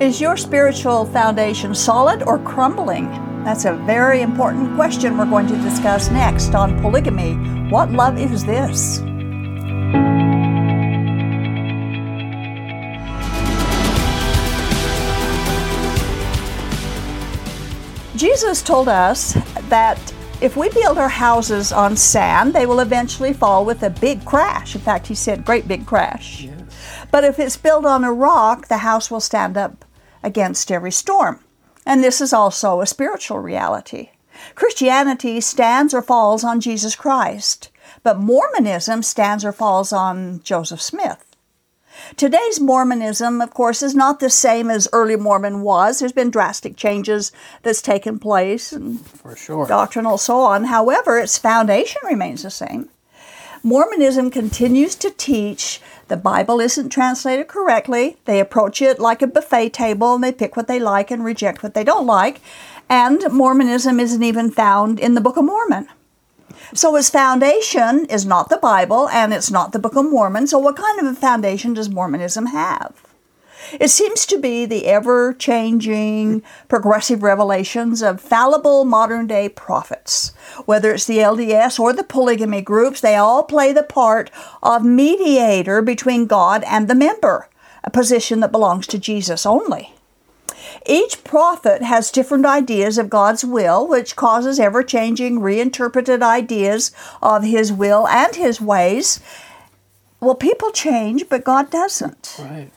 Is your spiritual foundation solid or crumbling? That's a very important question we're going to discuss next on polygamy. What love is this? Jesus told us that if we build our houses on sand, they will eventually fall with a big crash. In fact, he said, great big crash. Yes. But if it's built on a rock, the house will stand up against every storm. And this is also a spiritual reality. Christianity stands or falls on Jesus Christ, but Mormonism stands or falls on Joseph Smith. Today's Mormonism, of course, is not the same as early Mormon was. There's been drastic changes that's taken place and for sure doctrinal so on. However, its foundation remains the same. Mormonism continues to teach the Bible isn't translated correctly. They approach it like a buffet table and they pick what they like and reject what they don't like. And Mormonism isn't even found in the Book of Mormon. So its foundation is not the Bible and it's not the Book of Mormon. So what kind of a foundation does Mormonism have? It seems to be the ever changing progressive revelations of fallible modern day prophets. Whether it's the LDS or the polygamy groups, they all play the part of mediator between God and the member, a position that belongs to Jesus only. Each prophet has different ideas of God's will, which causes ever changing, reinterpreted ideas of His will and His ways. Well, people change, but God doesn't. Right.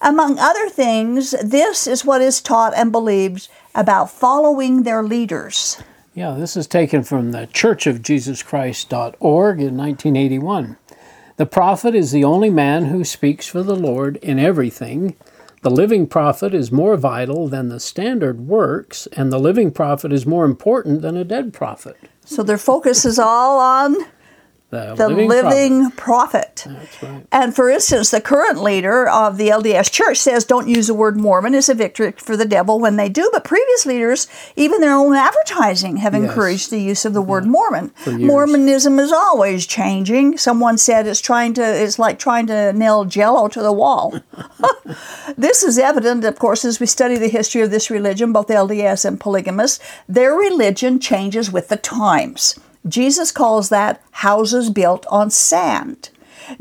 Among other things, this is what is taught and believed about following their leaders. Yeah, this is taken from the churchofjesuschrist.org in 1981. The prophet is the only man who speaks for the Lord in everything the living prophet is more vital than the standard works, and the living prophet is more important than a dead prophet. So their focus is all on the, the living, living prophet. right. And for instance, the current leader of the LDS Church says don't use the word Mormon as a victory for the devil when they do. But previous leaders, even their own advertising, have Yes. encouraged the use of the word mm-hmm. Mormon. Mormonism is always changing. Someone said it's trying to it's like trying to nail jello to the wall. this is evident, of course, as we study the history of this religion, both LDS and polygamous. Their religion changes with the times. Jesus calls that houses built on sand.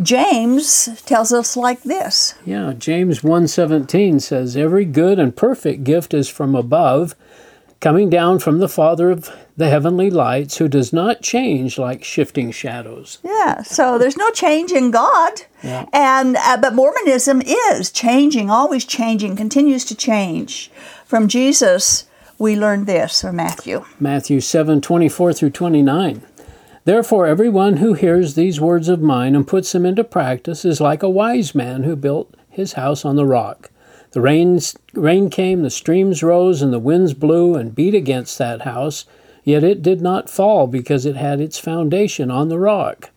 James tells us like this Yeah, James 1:17 says every good and perfect gift is from above, coming down from the Father of the heavenly lights, who does not change like shifting shadows. Yeah, so there's no change in God, Yeah. and uh, but Mormonism is changing, always changing, continues to change. From Jesus, we learn this from Matthew. Matthew 7:24 through 29. Therefore everyone who hears these words of mine and puts them into practice is like a wise man who built his house on the rock. The rains, rain came, the streams rose, and the winds blew and beat against that house, yet it did not fall because it had its foundation on the rock.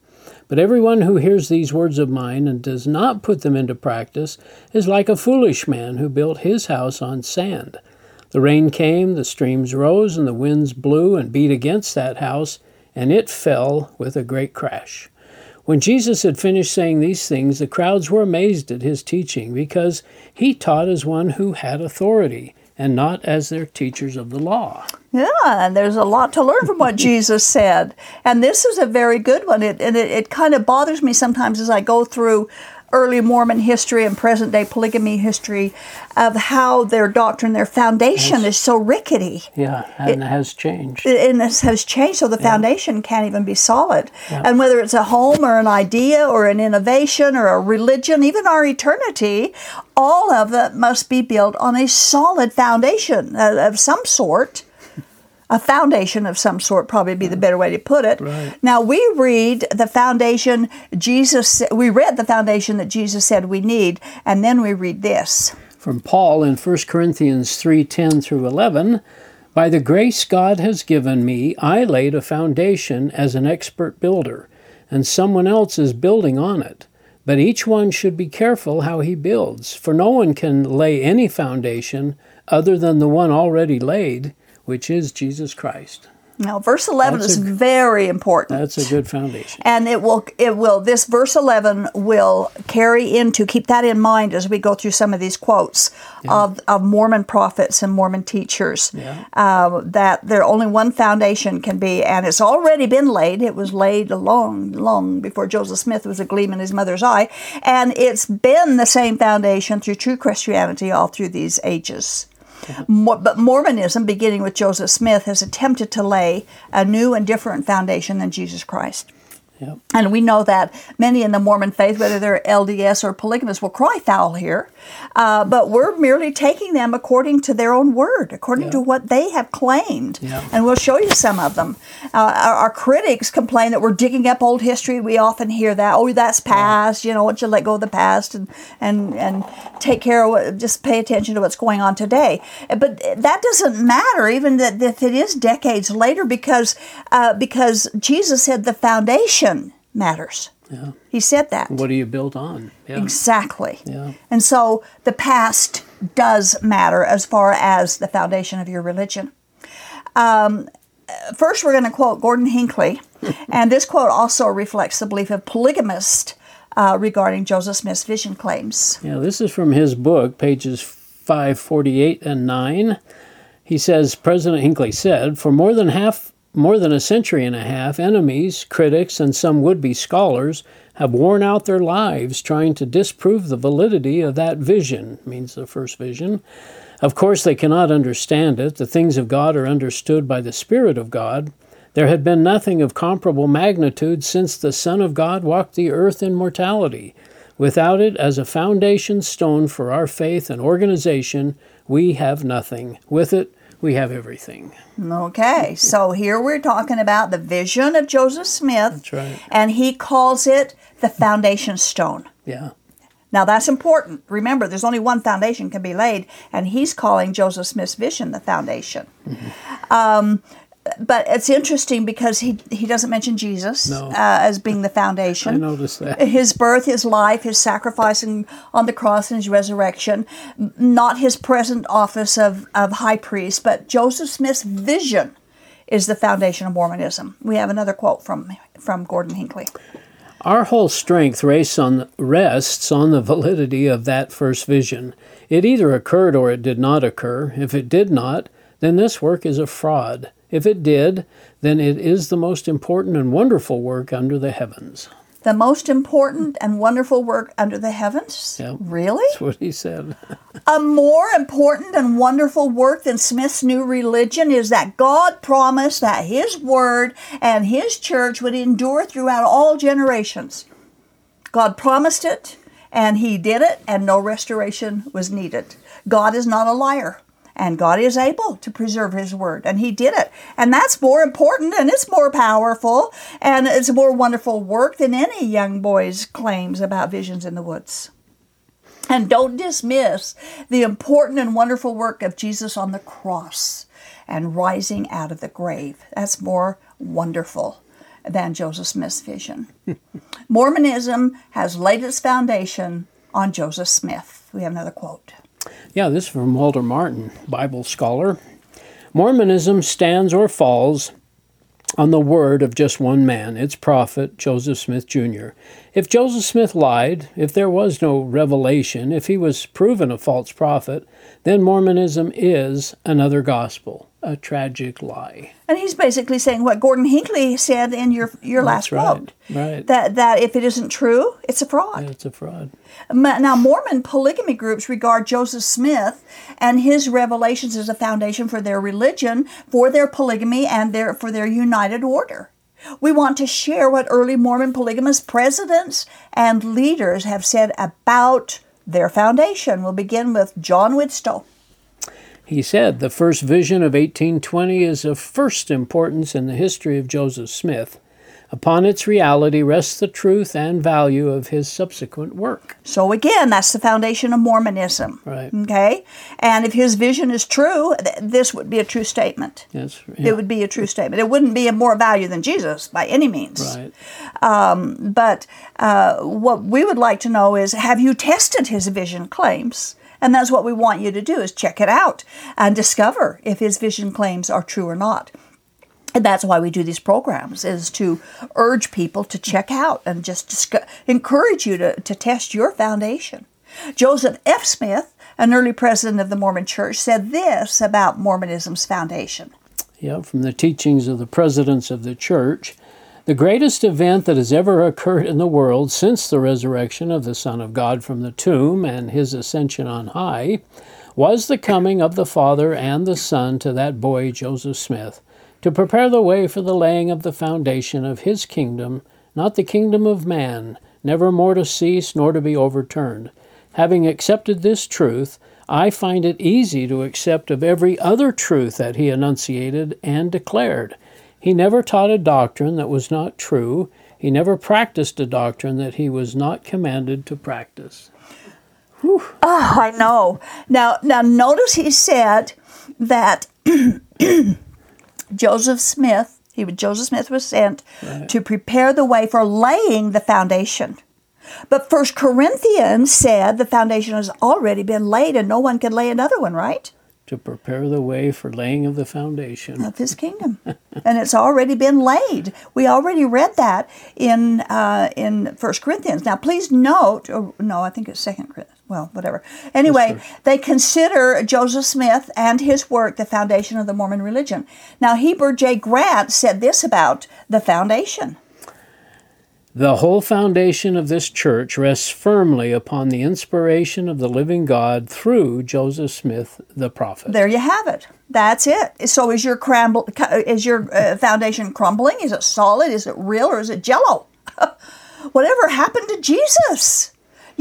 But everyone who hears these words of mine and does not put them into practice is like a foolish man who built his house on sand. The rain came, the streams rose, and the winds blew and beat against that house, and it fell with a great crash. When Jesus had finished saying these things, the crowds were amazed at his teaching, because he taught as one who had authority, and not as their teachers of the law. Yeah, and there's a lot to learn from what Jesus said. And this is a very good one. It, and it, it kind of bothers me sometimes as I go through early Mormon history and present day polygamy history of how their doctrine, their foundation is so rickety. Yeah, and it, has changed. and this has changed so the foundation can't even be solid. And whether it's a home or an idea or an innovation or a religion even our eternity all of it must be built on a solid foundation of some sort a foundation of some sort probably be the better way to put it Right. now we read the foundation jesus we read the foundation that jesus said we need and then we read this from Paul in 1 Corinthians 3:10 through 11, by the grace God has given me, I laid a foundation as an expert builder, and someone else is building on it. But each one should be careful how he builds, for no one can lay any foundation other than the one already laid, which is Jesus Christ. Now, verse 11 That's is a- very important. That's a good foundation. and it will it will this verse 11 will carry into keep that in mind as we go through some of these quotes of, of mormon prophets and mormon teachers Yeah. uh, that there only one foundation can be and it's already been laid it was laid long long before joseph smith was a gleam in his mother's eye and it's been the same foundation through true christianity all through these ages But Mormonism, beginning with Joseph Smith, has attempted to lay a new and different foundation than Jesus Christ. Yep. And we know that many in the Mormon faith, whether they're LDS or polygamous, will cry foul here. Uh, but we're merely taking them according to their own word, according to what they have claimed. Yeah. And we'll show you some of them. Uh, our, our critics complain that we're digging up old history. We often hear that, oh, that's past, you know, once you let go of the past and, and, and take care of what, just pay attention to what's going on today. But that doesn't matter, even that if it is decades later, because, uh, because Jesus said the foundation matters. Yeah. He said that. What do you build on? Yeah. Exactly. Yeah. And so the past does matter as far as the foundation of your religion. Um, first, we're going to quote Gordon Hinckley, and this quote also reflects the belief of polygamists uh, regarding Joseph Smith's vision claims. Yeah, this is from his book, pages 548 and 9. He says President Hinckley said, For more than half more than a century and a half, enemies, critics, and some would be scholars have worn out their lives trying to disprove the validity of that vision, means the first vision. Of course, they cannot understand it. The things of God are understood by the Spirit of God. There had been nothing of comparable magnitude since the Son of God walked the earth in mortality. Without it as a foundation stone for our faith and organization, we have nothing. With it, we have everything. Okay, so here we're talking about the vision of Joseph Smith, right. and he calls it the foundation stone. Yeah. Now that's important. Remember, there's only one foundation can be laid, and he's calling Joseph Smith's vision the foundation. Um, but it's interesting because he he doesn't mention Jesus No. uh, as being the foundation. I noticed that. His birth, his life, his sacrificing on the cross, and his resurrection, not his present office of, of high priest, but Joseph Smith's vision is the foundation of Mormonism. We have another quote from from Gordon Hinckley. Our whole strength rests on, rests on the validity of that first vision. It either occurred or it did not occur. If it did not, then this work is a fraud. If it did, then it is the most important and wonderful work under the heavens. The most important and wonderful work under the heavens? Yep. Really? That's what he said. A more important and wonderful work than Smith's new religion is that God promised that His Word and His church would endure throughout all generations. God promised it, and He did it, and no restoration was needed. God is not a liar, and God is able to preserve His Word, and He did it. And that's more important, and it's more powerful, and it's a more wonderful work than any young boy's claims about visions in the woods. And don't dismiss the important and wonderful work of Jesus on the cross and rising out of the grave. That's more wonderful than Joseph Smith's vision. Mormonism has laid its foundation on Joseph Smith. We have another quote. Yeah, this is from Walter Martin, Bible scholar. Mormonism stands or falls on the word of just one man, its prophet, Joseph Smith Jr. If Joseph Smith lied, if there was no revelation, if he was proven a false prophet, then Mormonism is another gospel, a tragic lie. And he's basically saying what Gordon Hinckley said in your, your last That's right. quote. Right. That, that if it isn't true, it's a fraud. It's a fraud. Now, Mormon polygamy groups regard Joseph Smith and his revelations as a foundation for their religion, for their polygamy, and their, for their united order. We want to share what early Mormon polygamous presidents and leaders have said about their foundation. We'll begin with John Widtsoe. He said the first vision of 1820 is of first importance in the history of Joseph Smith. Upon its reality rests the truth and value of his subsequent work. So, again, that's the foundation of Mormonism. Right. Okay? And if his vision is true, th- this would be a true statement. Yes. It would be a true statement. It wouldn't be of more value than Jesus by any means. right. But uh, what we would like to know is have you tested his vision claims? And that's what we want you to do is check it out and discover if his vision claims are true or not. And that's why we do these programs is to urge people to check out and just discuss, encourage you to, to test your foundation. Joseph F. Smith, an early president of the Mormon Church, said this about Mormonism's foundation. Yeah, from the teachings of the presidents of the church, the greatest event that has ever occurred in the world since the resurrection of the Son of God from the tomb and his ascension on high was the coming of the Father and the Son to that boy, Joseph Smith to prepare the way for the laying of the foundation of his kingdom, not the kingdom of man, never more to cease nor to be overturned. Having accepted this truth, I find it easy to accept of every other truth that he enunciated and declared. He never taught a doctrine that was not true. He never practiced a doctrine that he was not commanded to practice. Whew. Oh, I know. Now, now notice he said that Joseph Smith, he was Joseph Smith was sent right. to prepare the way for laying the foundation. But First Corinthians said the foundation has already been laid and no one can lay another one, right? To prepare the way for laying of the foundation of his kingdom, and it's already been laid. We already read that in uh, in First Corinthians. Now, please note, or no, I think it's Second Corinthians well, whatever. Anyway, they consider Joseph Smith and his work the foundation of the Mormon religion. Now, Heber J. Grant said this about the foundation. The whole foundation of this church rests firmly upon the inspiration of the living God through Joseph Smith, the prophet. There you have it. That's it. So, is your crumble, is your uh, foundation crumbling? Is it solid? Is it real, or is it jello? Whatever happened to Jesus?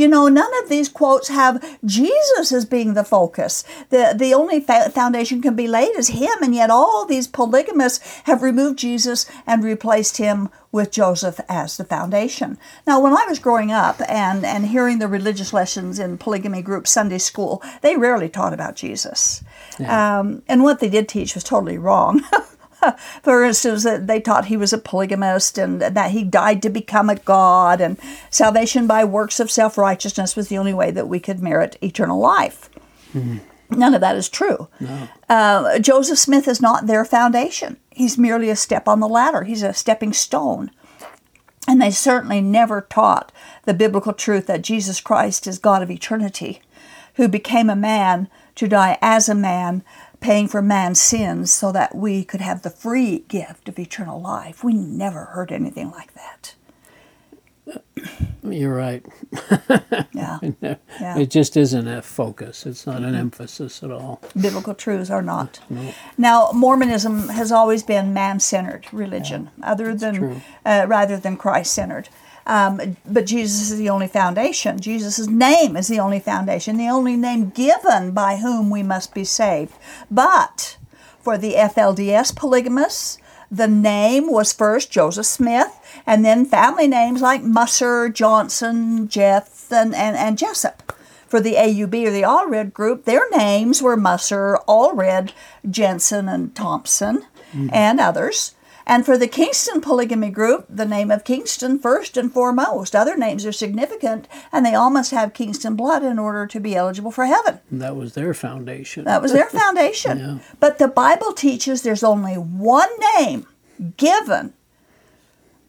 You know, none of these quotes have Jesus as being the focus. The, the only fa- foundation can be laid is Him, and yet all these polygamists have removed Jesus and replaced Him with Joseph as the foundation. Now, when I was growing up and, and hearing the religious lessons in polygamy group Sunday school, they rarely taught about Jesus. Yeah. Um, and what they did teach was totally wrong. For instance, they taught he was a polygamist and that he died to become a god, and salvation by works of self righteousness was the only way that we could merit eternal life. Mm-hmm. None of that is true. No. Uh, Joseph Smith is not their foundation. He's merely a step on the ladder, he's a stepping stone. And they certainly never taught the biblical truth that Jesus Christ is God of eternity, who became a man to die as a man paying for man's sins so that we could have the free gift of eternal life. We never heard anything like that. You're right. yeah. yeah. It just isn't a focus. It's not an emphasis at all. Biblical truths are not. No. Now, Mormonism has always been man-centered religion, yeah, other than uh, rather than Christ-centered. Um, but Jesus is the only foundation. Jesus' name is the only foundation, the only name given by whom we must be saved. But for the FLDS polygamists, the name was first Joseph Smith, and then family names like Musser, Johnson, Jeff, and, and, and Jessop. For the AUB or the Allred group, their names were Musser, Allred, Jensen, and Thompson, mm-hmm. and others. And for the Kingston polygamy group, the name of Kingston first and foremost. Other names are significant, and they all must have Kingston blood in order to be eligible for heaven. that was their foundation. That was their foundation. yeah. But the Bible teaches there's only one name given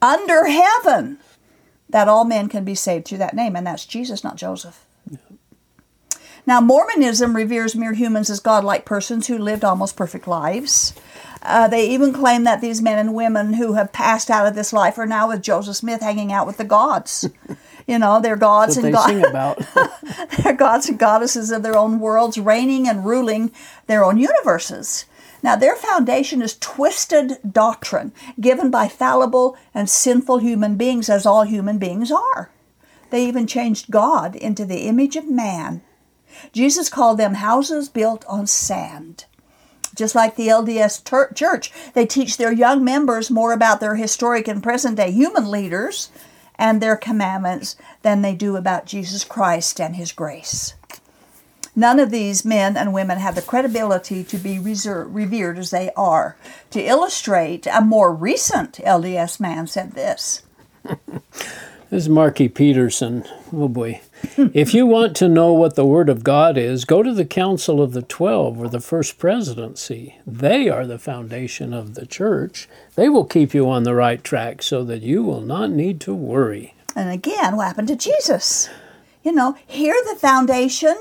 under heaven that all men can be saved through that name, and that's Jesus, not Joseph. Now, Mormonism reveres mere humans as godlike persons who lived almost perfect lives. Uh, they even claim that these men and women who have passed out of this life are now with Joseph Smith hanging out with the gods. you know, they're gods and gods. they're gods and goddesses of their own worlds, reigning and ruling their own universes. Now, their foundation is twisted doctrine given by fallible and sinful human beings, as all human beings are. They even changed God into the image of man. Jesus called them houses built on sand. Just like the LDS ter- Church, they teach their young members more about their historic and present day human leaders and their commandments than they do about Jesus Christ and His grace. None of these men and women have the credibility to be revered as they are. To illustrate, a more recent LDS man said this. this is Marky Peterson. Oh boy. If you want to know what the Word of God is, go to the Council of the Twelve or the First Presidency. They are the foundation of the church. They will keep you on the right track so that you will not need to worry. And again, what happened to Jesus? You know, here the foundation.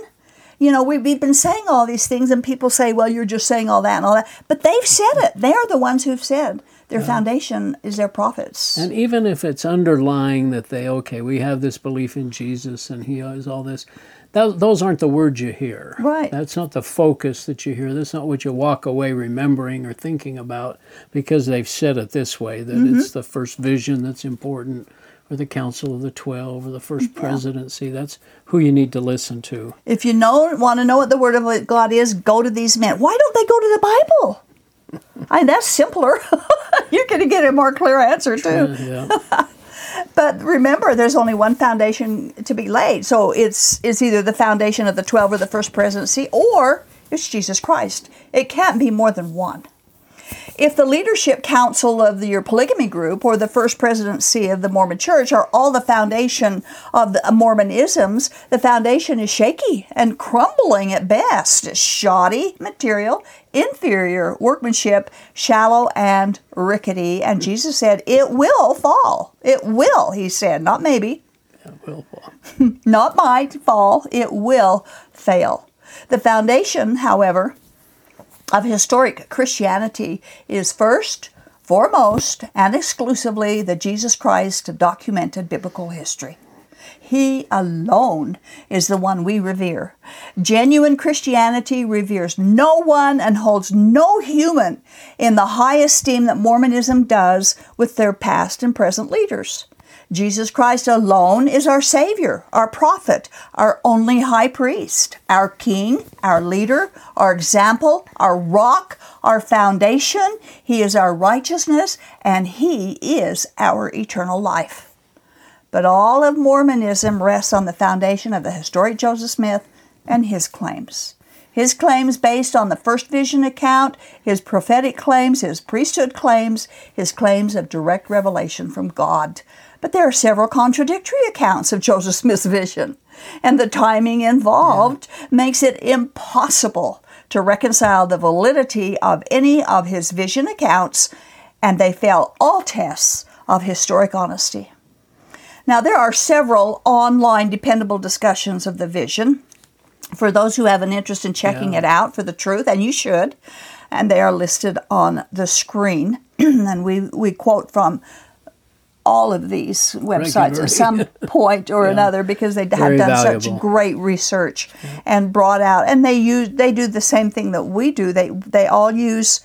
You know, we've been saying all these things, and people say, well, you're just saying all that and all that. But they've said it. They're the ones who've said their foundation is their prophets. And even if it's underlying that they, okay, we have this belief in Jesus and he is all this, that, those aren't the words you hear. Right. That's not the focus that you hear. That's not what you walk away remembering or thinking about because they've said it this way that Mm-hmm. it's the first vision that's important or the Council of the Twelve or the first presidency. That's who you need to listen to. If you know want to know what the word of God is, go to these men. Why don't they go to the Bible? I mean, that's simpler. You're going to get a more clear answer too. Yeah. But remember, there's only one foundation to be laid. So it's it's either the foundation of the twelve or the first presidency, or it's Jesus Christ. It can't be more than one. If the leadership council of the, your polygamy group or the first presidency of the Mormon Church are all the foundation of the uh, Mormonisms, the foundation is shaky and crumbling at best. It's shoddy material, inferior workmanship, shallow and rickety. And Jesus said, It will fall. It will, he said, not maybe Well, not might fall, it will fail. The foundation, however, of historic Christianity is first, foremost, and exclusively the Jesus Christ of documented biblical history. He alone is the one we revere. Genuine Christianity reveres no one and holds no human in the high esteem that Mormonism does with their past and present leaders. Jesus Christ alone is our Savior, our prophet, our only high priest, our King, our leader, our example, our rock, our foundation. He is our righteousness, and He is our eternal life. But all of Mormonism rests on the foundation of the historic Joseph Smith and his claims. His claims based on the first vision account, his prophetic claims, his priesthood claims, his claims of direct revelation from God. But there are several contradictory accounts of Joseph Smith's vision, and the timing involved makes it impossible to reconcile the validity of any of his vision accounts, and they fail all tests of historic honesty. Now, there are several online dependable discussions of the vision for those who have an interest in checking Yeah. it out for the truth, and you should. And they are listed on the screen. and we, we quote from all of these websites Regularly. at some point or Yeah. another because they have done such great research and brought out and they use they do the same thing that we do they they all use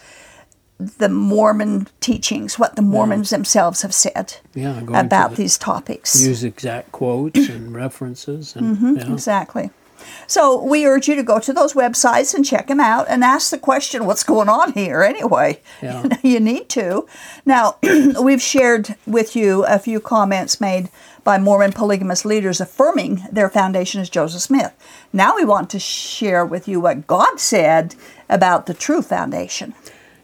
the Mormon teachings what the Mormons themselves have said Yeah, about the- these topics use exact quotes and references and Mm-hmm. yeah. Exactly. So we urge you to go to those websites and check them out and ask the question, what's going on here anyway? Yeah. you need to. Now, we've shared with you a few comments made by Mormon polygamous leaders affirming their foundation is Joseph Smith. Now we want to share with you what God said about the true foundation.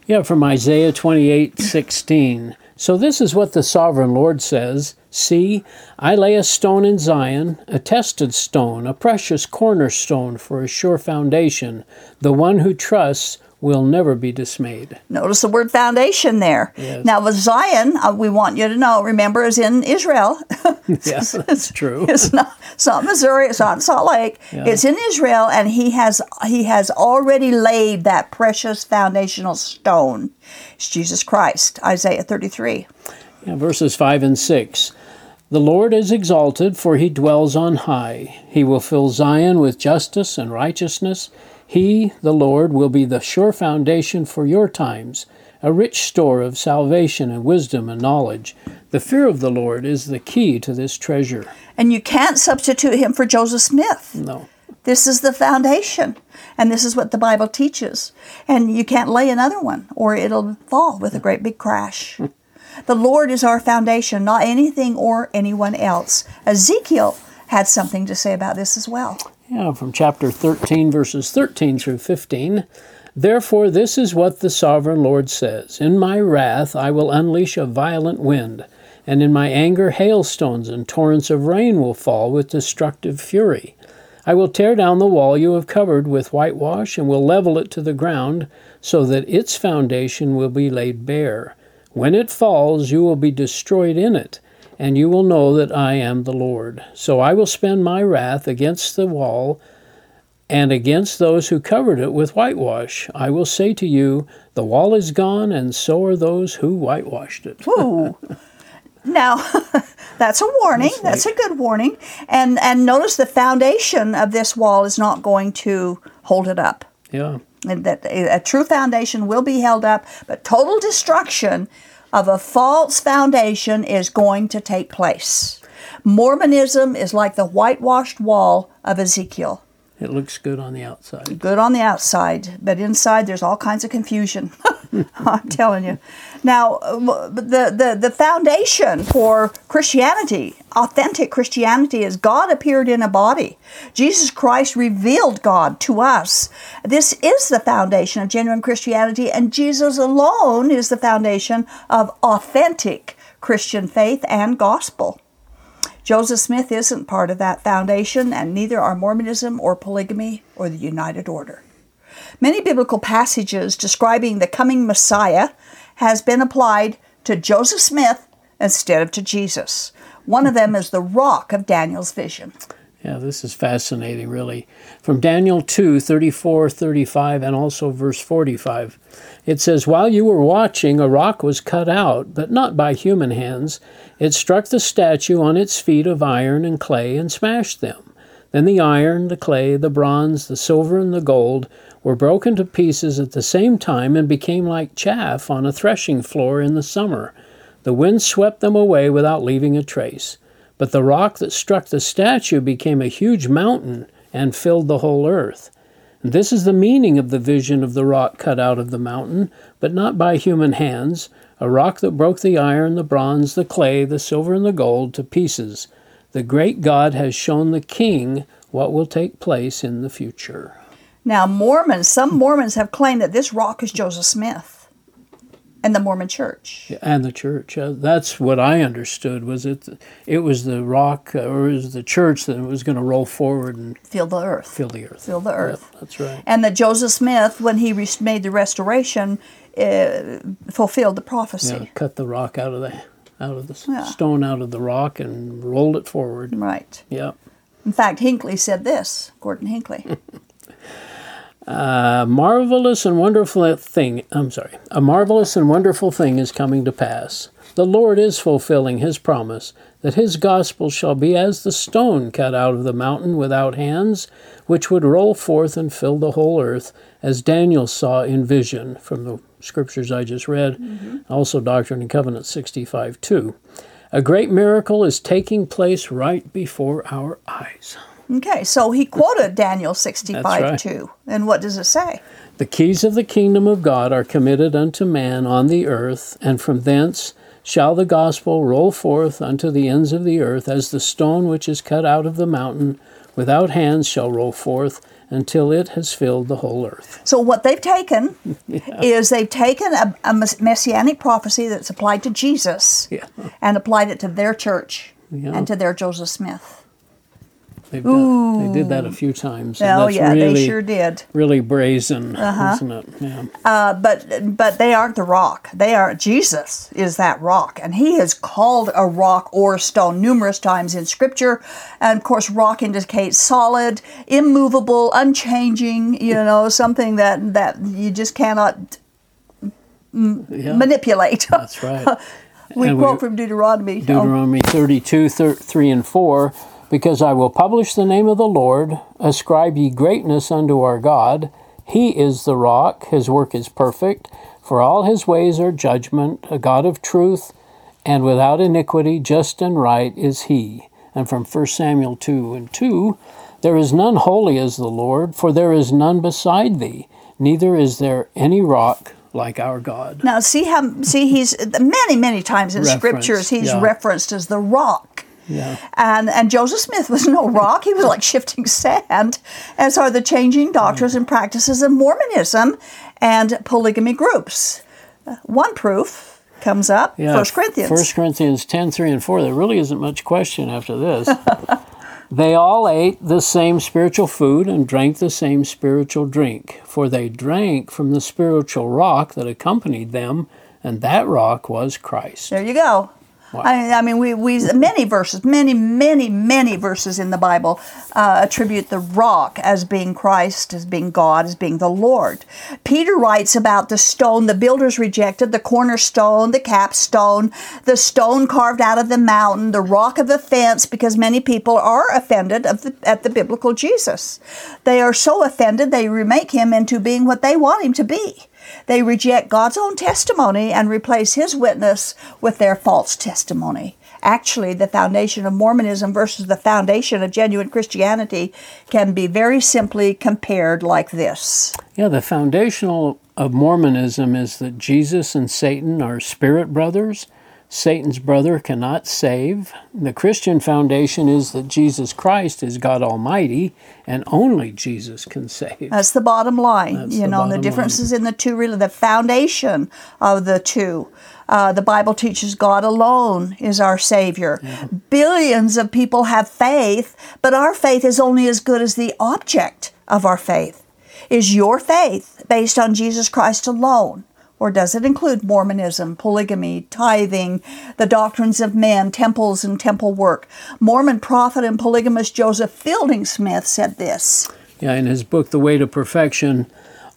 Yeah, from Isaiah 28 16. So this is what the sovereign Lord says See, I lay a stone in Zion, a tested stone, a precious cornerstone for a sure foundation. The one who trusts will never be dismayed. Notice the word foundation there. Yes. Now, with Zion, uh, we want you to know, remember, is in Israel. Yes, that's true. It's not, it's not Missouri. It's not Salt Lake. Yeah. It's in Israel, and he has he has already laid that precious foundational stone. It's Jesus Christ. Isaiah thirty three. Yeah, verses 5 and 6. The Lord is exalted, for he dwells on high. He will fill Zion with justice and righteousness. He, the Lord, will be the sure foundation for your times, a rich store of salvation and wisdom and knowledge. The fear of the Lord is the key to this treasure. And you can't substitute him for Joseph Smith. No. This is the foundation, and this is what the Bible teaches. And you can't lay another one, or it'll fall with a great big crash. the Lord is our foundation, not anything or anyone else. Ezekiel had something to say about this as well. Yeah, from chapter 13, verses 13 through 15. Therefore, this is what the sovereign Lord says In my wrath I will unleash a violent wind, and in my anger hailstones and torrents of rain will fall with destructive fury. I will tear down the wall you have covered with whitewash, and will level it to the ground, so that its foundation will be laid bare. When it falls, you will be destroyed in it, and you will know that I am the Lord. So I will spend my wrath against the wall and against those who covered it with whitewash. I will say to you, The wall is gone, and so are those who whitewashed it. Ooh. Now, that's a warning. That's, a good warning. And and notice the foundation of this wall is not going to hold it up. Yeah. And that a true foundation will be held up, but total destruction of a false foundation is going to take place. Mormonism is like the whitewashed wall of Ezekiel. It looks good on the outside. Good on the outside, but inside there's all kinds of confusion. I'm telling you. Now, uh, the, the, the foundation for Christianity, authentic Christianity, is God appeared in a body. Jesus Christ revealed God to us. This is the foundation of genuine Christianity, and Jesus alone is the foundation of authentic Christian faith and gospel. Joseph Smith isn't part of that foundation, and neither are Mormonism or polygamy or the United Order. Many biblical passages describing the coming Messiah has been applied to Joseph Smith instead of to Jesus. One of them is the rock of Daniel's vision. Yeah, this is fascinating, really. From Daniel 2 34, 35, and also verse 45, it says, While you were watching, a rock was cut out, but not by human hands. It struck the statue on its feet of iron and clay and smashed them. Then the iron, the clay, the bronze, the silver, and the gold were broken to pieces at the same time and became like chaff on a threshing floor in the summer. The wind swept them away without leaving a trace. But the rock that struck the statue became a huge mountain and filled the whole earth. This is the meaning of the vision of the rock cut out of the mountain, but not by human hands, a rock that broke the iron, the bronze, the clay, the silver, and the gold to pieces. The great God has shown the king what will take place in the future. Now, Mormons, some Mormons have claimed that this rock is Joseph Smith and the Mormon Church. And the church. Uh, that's what I understood. Was it? It was the rock, uh, or it was the church that was going to roll forward and fill the earth. Fill the earth. Fill the earth. Yep, that's right. And that Joseph Smith, when he re- made the restoration, uh, fulfilled the prophecy. Yeah, cut the rock out of the out of the yeah. stone out of the rock and rolled it forward. Right. Yep. In fact, Hinckley said this. Gordon Hinckley. A marvelous and wonderful thing, I'm sorry, a marvelous and wonderful thing is coming to pass. The Lord is fulfilling his promise that his gospel shall be as the stone cut out of the mountain without hands, which would roll forth and fill the whole earth, as Daniel saw in vision from the scriptures I just read, mm-hmm. also Doctrine and Covenants 65 2. A great miracle is taking place right before our eyes. Okay, so he quoted Daniel 65 right. 2. And what does it say? The keys of the kingdom of God are committed unto man on the earth, and from thence shall the gospel roll forth unto the ends of the earth, as the stone which is cut out of the mountain without hands shall roll forth until it has filled the whole earth. So, what they've taken yeah. is they've taken a, a, messianic prophecy that's applied to Jesus yeah. and applied it to their church yeah. and to their Joseph Smith. They've done, they did that a few times. Oh yeah, really, they sure did. Really brazen, uh-huh. isn't it? Yeah. Uh, but but they aren't the rock. They are Jesus is that rock, and He is called a rock or stone numerous times in Scripture. And of course, rock indicates solid, immovable, unchanging. You know, something that that you just cannot m- yeah. manipulate. That's right. we and quote we, from Deuteronomy. Deuteronomy 32, 3 and 4 because I will publish the name of the Lord, ascribe ye greatness unto our God. He is the rock, his work is perfect, for all his ways are judgment, a God of truth, and without iniquity, just and right is he. And from 1 Samuel 2 and 2, there is none holy as the Lord, for there is none beside thee, neither is there any rock like our God. Now see how see he's many many times in scriptures he's yeah. referenced as the rock. Yeah. And and Joseph Smith was no rock; he was like shifting sand, as are the changing doctrines and practices of Mormonism and polygamy groups. Uh, one proof comes up. Yeah, First Corinthians. 1 Corinthians 10, 3 and 4. There really isn't much question after this. they all ate the same spiritual food and drank the same spiritual drink, for they drank from the spiritual rock that accompanied them, and that rock was Christ. There you go. I, I mean, we, we many verses, many, many, many verses in the Bible uh, attribute the rock as being Christ, as being God, as being the Lord. Peter writes about the stone the builders rejected, the cornerstone, the capstone, the stone carved out of the mountain, the rock of offense, because many people are offended the, at the biblical Jesus. They are so offended they remake him into being what they want him to be. They reject God's own testimony and replace his witness with their false testimony. Actually, the foundation of Mormonism versus the foundation of genuine Christianity can be very simply compared like this. Yeah, the foundational of Mormonism is that Jesus and Satan are spirit brothers Satan's brother cannot save. The Christian foundation is that Jesus Christ is God Almighty and only Jesus can save. That's the bottom line. That's you the know, the differences in the two, really, the foundation of the two. Uh, the Bible teaches God alone is our Savior. Billions of people have faith, but our faith is only as good as the object of our faith. Is your faith based on Jesus Christ alone? Or does it include Mormonism, polygamy, tithing, the doctrines of men, temples, and temple work? Mormon prophet and polygamist Joseph Fielding Smith said this. Yeah, in his book, The Way to Perfection,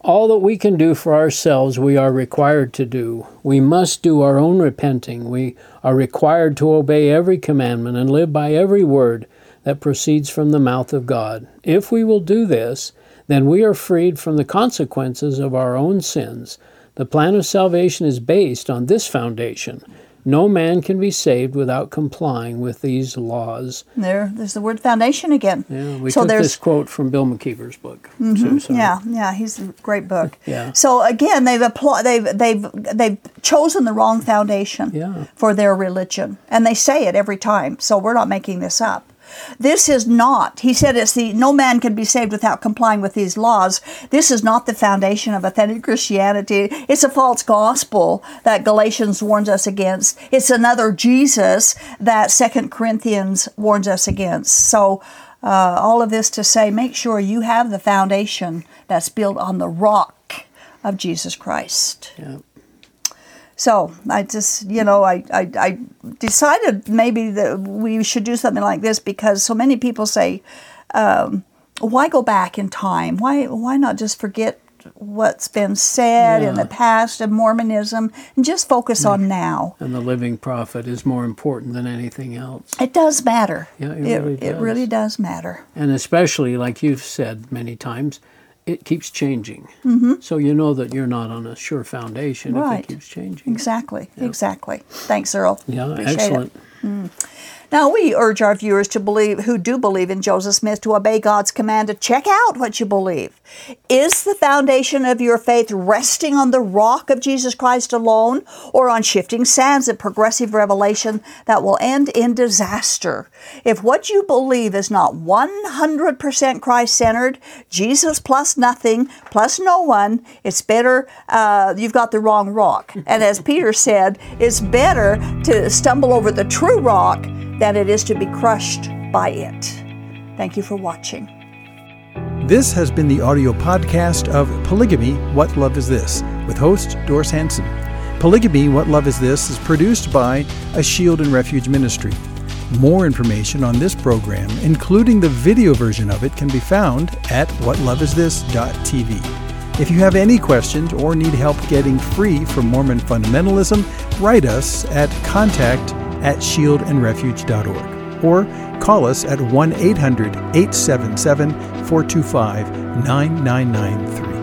all that we can do for ourselves, we are required to do. We must do our own repenting. We are required to obey every commandment and live by every word that proceeds from the mouth of God. If we will do this, then we are freed from the consequences of our own sins. The plan of salvation is based on this foundation. No man can be saved without complying with these laws. There, there's the word foundation again. Yeah, we so took there's this quote from Bill McKeever's book. Mm-hmm. So sorry. Yeah, yeah, he's a great book. Yeah. So again, they've applied, they've they've they've chosen the wrong foundation Yeah. for their religion, and they say it every time. So we're not making this up. This is not. He said it's the no man can be saved without complying with these laws. This is not the foundation of authentic Christianity. It's a false gospel that Galatians warns us against. It's another Jesus that Second Corinthians warns us against. So. Uh, all of this to say, make sure you have the foundation that's built on the rock of Jesus Christ. Yeah. So I just, you know, I, I, I decided maybe that we should do something like this because so many people say, um, why go back in time? Why, why not just forget what's been said in the past of Mormonism and just focus on now? And the living prophet is more important than anything else. It does matter. Yeah, it it, really it really does matter. And especially, like you've said many times, it keeps changing. Mm-hmm. So you know that you're not on a sure foundation Right. if it keeps changing. Exactly, exactly. Thanks, Earl. Yeah, Appreciate it. excellent. Now, we urge our viewers to believe, who do believe in Joseph Smith, to obey God's command to check out what you believe. Is the foundation of your faith resting on the rock of Jesus Christ alone or on shifting sands of progressive revelation that will end in disaster? If what you believe is not 100% Christ centered, Jesus plus nothing, plus no one, it's better, uh, you've got the wrong rock. And as Peter said, it's better to stumble over the true rock than it is to be crushed by it. Thank you for watching. This has been the audio podcast of Polygamy What Love Is This with host Doris Hanson. Polygamy What Love Is This is produced by a Shield and Refuge ministry. More information on this program, including the video version of it, can be found at whatloveisthis.tv. If you have any questions or need help getting free from Mormon fundamentalism, write us at contact at shieldandrefuge.org or call us at 1 800 877 425 9993.